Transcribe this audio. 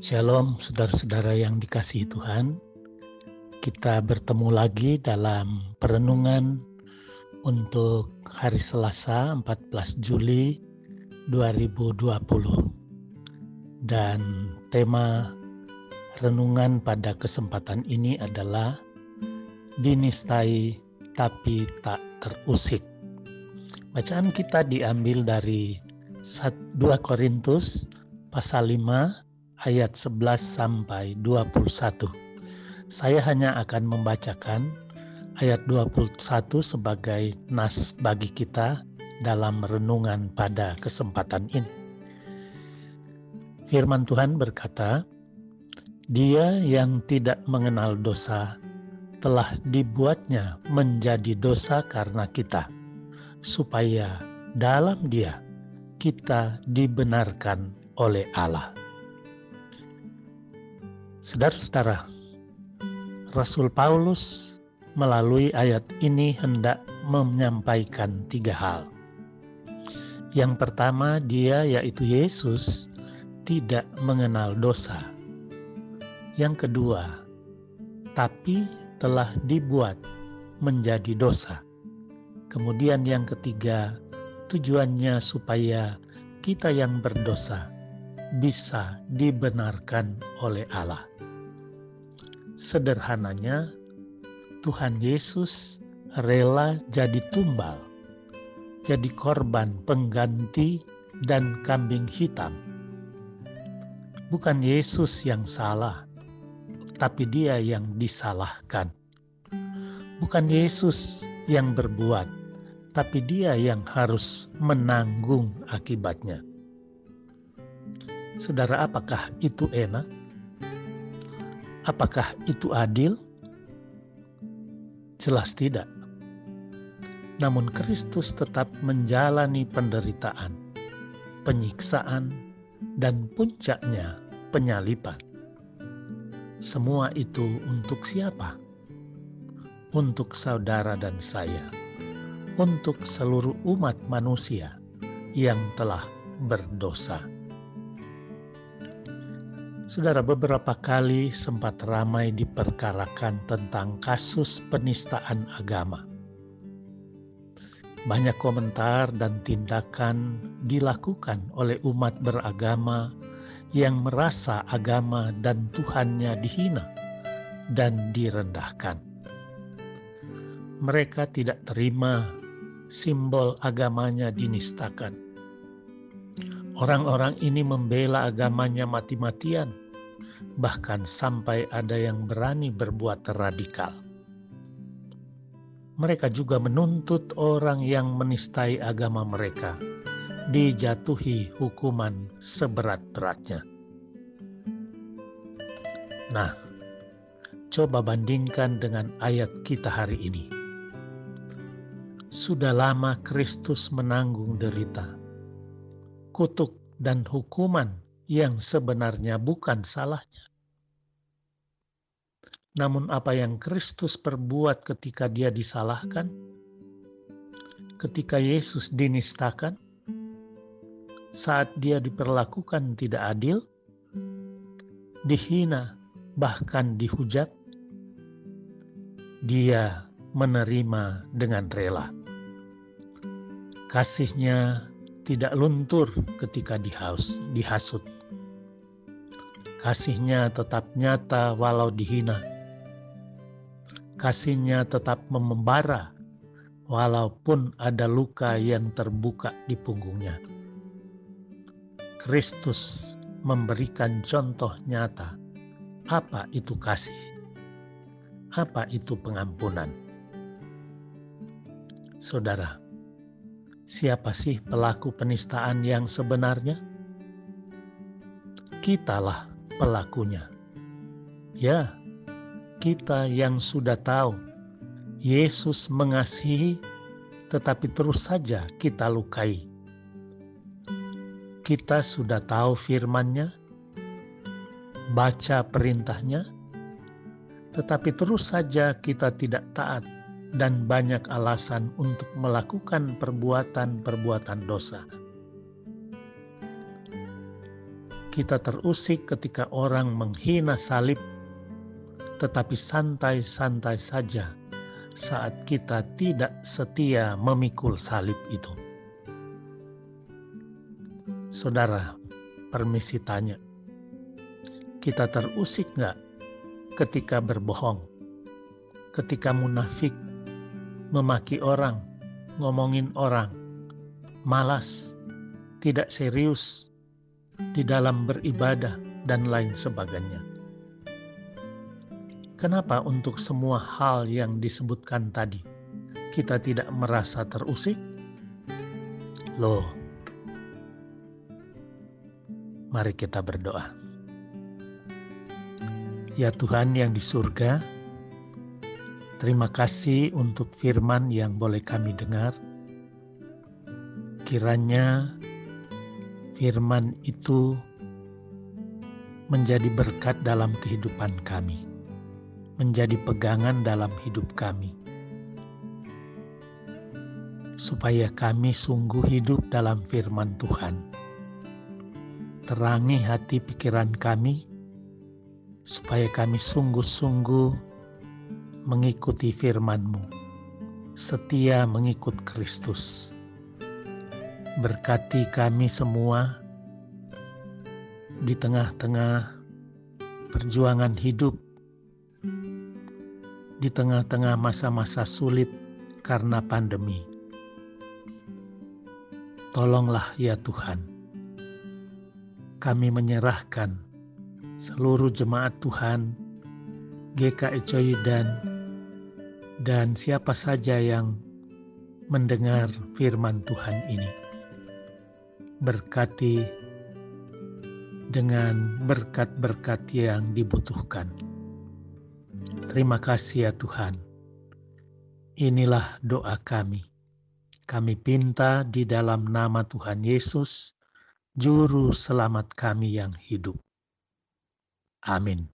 Shalom, saudara-saudara yang dikasihi Tuhan. Kita bertemu lagi dalam perenungan untuk hari Selasa 14 Juli 2020. Dan tema renungan pada kesempatan ini adalah dinistai tapi tak terusik. Bacaan kita diambil dari 2 Korintus pasal 5 ayat 11 sampai 21. Saya hanya akan membacakan ayat 21 sebagai nas bagi kita dalam renungan pada kesempatan ini. Firman Tuhan berkata, "Dia yang tidak mengenal dosa telah dibuatnya menjadi dosa karena kita, supaya dalam Dia kita dibenarkan oleh Allah." Saudara-saudara, Rasul Paulus melalui ayat ini hendak menyampaikan tiga hal. Yang pertama, dia yaitu Yesus tidak mengenal dosa. Yang kedua, tapi telah dibuat menjadi dosa. Kemudian yang ketiga, tujuannya supaya kita yang berdosa bisa dibenarkan oleh Allah. Sederhananya, Tuhan Yesus rela jadi tumbal, jadi korban pengganti dan kambing hitam. Bukan Yesus yang salah, tapi Dia yang disalahkan. Bukan Yesus yang berbuat, tapi Dia yang harus menanggung akibatnya. Saudara, apakah itu enak? Apakah itu adil? Jelas tidak. Namun Kristus tetap menjalani penderitaan, penyiksaan, dan puncaknya penyalipan. Semua itu untuk siapa? Untuk saudara dan saya, untuk seluruh umat manusia yang telah berdosa. Saudara, beberapa kali sempat ramai diperkarakan tentang kasus penistaan agama. Banyak komentar dan tindakan dilakukan oleh umat beragama yang merasa agama dan Tuhannya dihina dan direndahkan. Mereka tidak terima simbol agamanya dinistakan. Orang-orang ini membela agamanya mati-matian bahkan sampai ada yang berani berbuat radikal. Mereka juga menuntut orang yang menistai agama mereka dijatuhi hukuman seberat-beratnya. Nah, coba bandingkan dengan ayat kita hari ini. Sudah lama Kristus menanggung derita, kutuk, dan hukuman yang sebenarnya bukan salahnya. Namun, apa yang Kristus perbuat ketika Dia disalahkan, ketika Yesus dinistakan, saat Dia diperlakukan tidak adil, dihina, bahkan dihujat, Dia menerima dengan rela. Kasihnya tidak luntur ketika dihaus, dihasut Kasihnya tetap nyata walau dihina. Kasihnya tetap membara walaupun ada luka yang terbuka di punggungnya. Kristus memberikan contoh nyata apa itu kasih, apa itu pengampunan. Saudara, siapa sih pelaku penistaan yang sebenarnya? Kitalah pelakunya. Ya, kita yang sudah tahu Yesus mengasihi, tetapi terus saja kita lukai. Kita sudah tahu firman-Nya, baca perintahnya, tetapi terus saja kita tidak taat dan banyak alasan untuk melakukan perbuatan-perbuatan dosa. Kita terusik ketika orang menghina salib, tetapi santai-santai saja saat kita tidak setia memikul salib itu. Saudara, permisi tanya, kita terusik nggak ketika berbohong, ketika munafik, memaki orang, ngomongin orang, malas, tidak serius di dalam beribadah, dan lain sebagainya. Kenapa untuk semua hal yang disebutkan tadi kita tidak merasa terusik? Loh, mari kita berdoa. Ya Tuhan yang di surga, terima kasih untuk firman yang boleh kami dengar. Kiranya firman itu menjadi berkat dalam kehidupan kami, menjadi pegangan dalam hidup kami, supaya kami sungguh hidup dalam firman Tuhan. Terangi hati pikiran kami supaya kami sungguh-sungguh mengikuti firman-Mu, setia mengikut Kristus. Berkati kami semua di tengah-tengah perjuangan hidup, di tengah-tengah masa-masa sulit karena pandemi. Tolonglah ya Tuhan, kami menyerahkan seluruh jemaat Tuhan, GKI Coyudan, dan siapa saja yang mendengar firman Tuhan ini. Berkati dengan berkat-berkat yang dibutuhkan. Terima kasih ya Tuhan. Inilah doa kami. Kami pinta di dalam nama Tuhan Yesus, Juru Selamat kami yang hidup. Amin.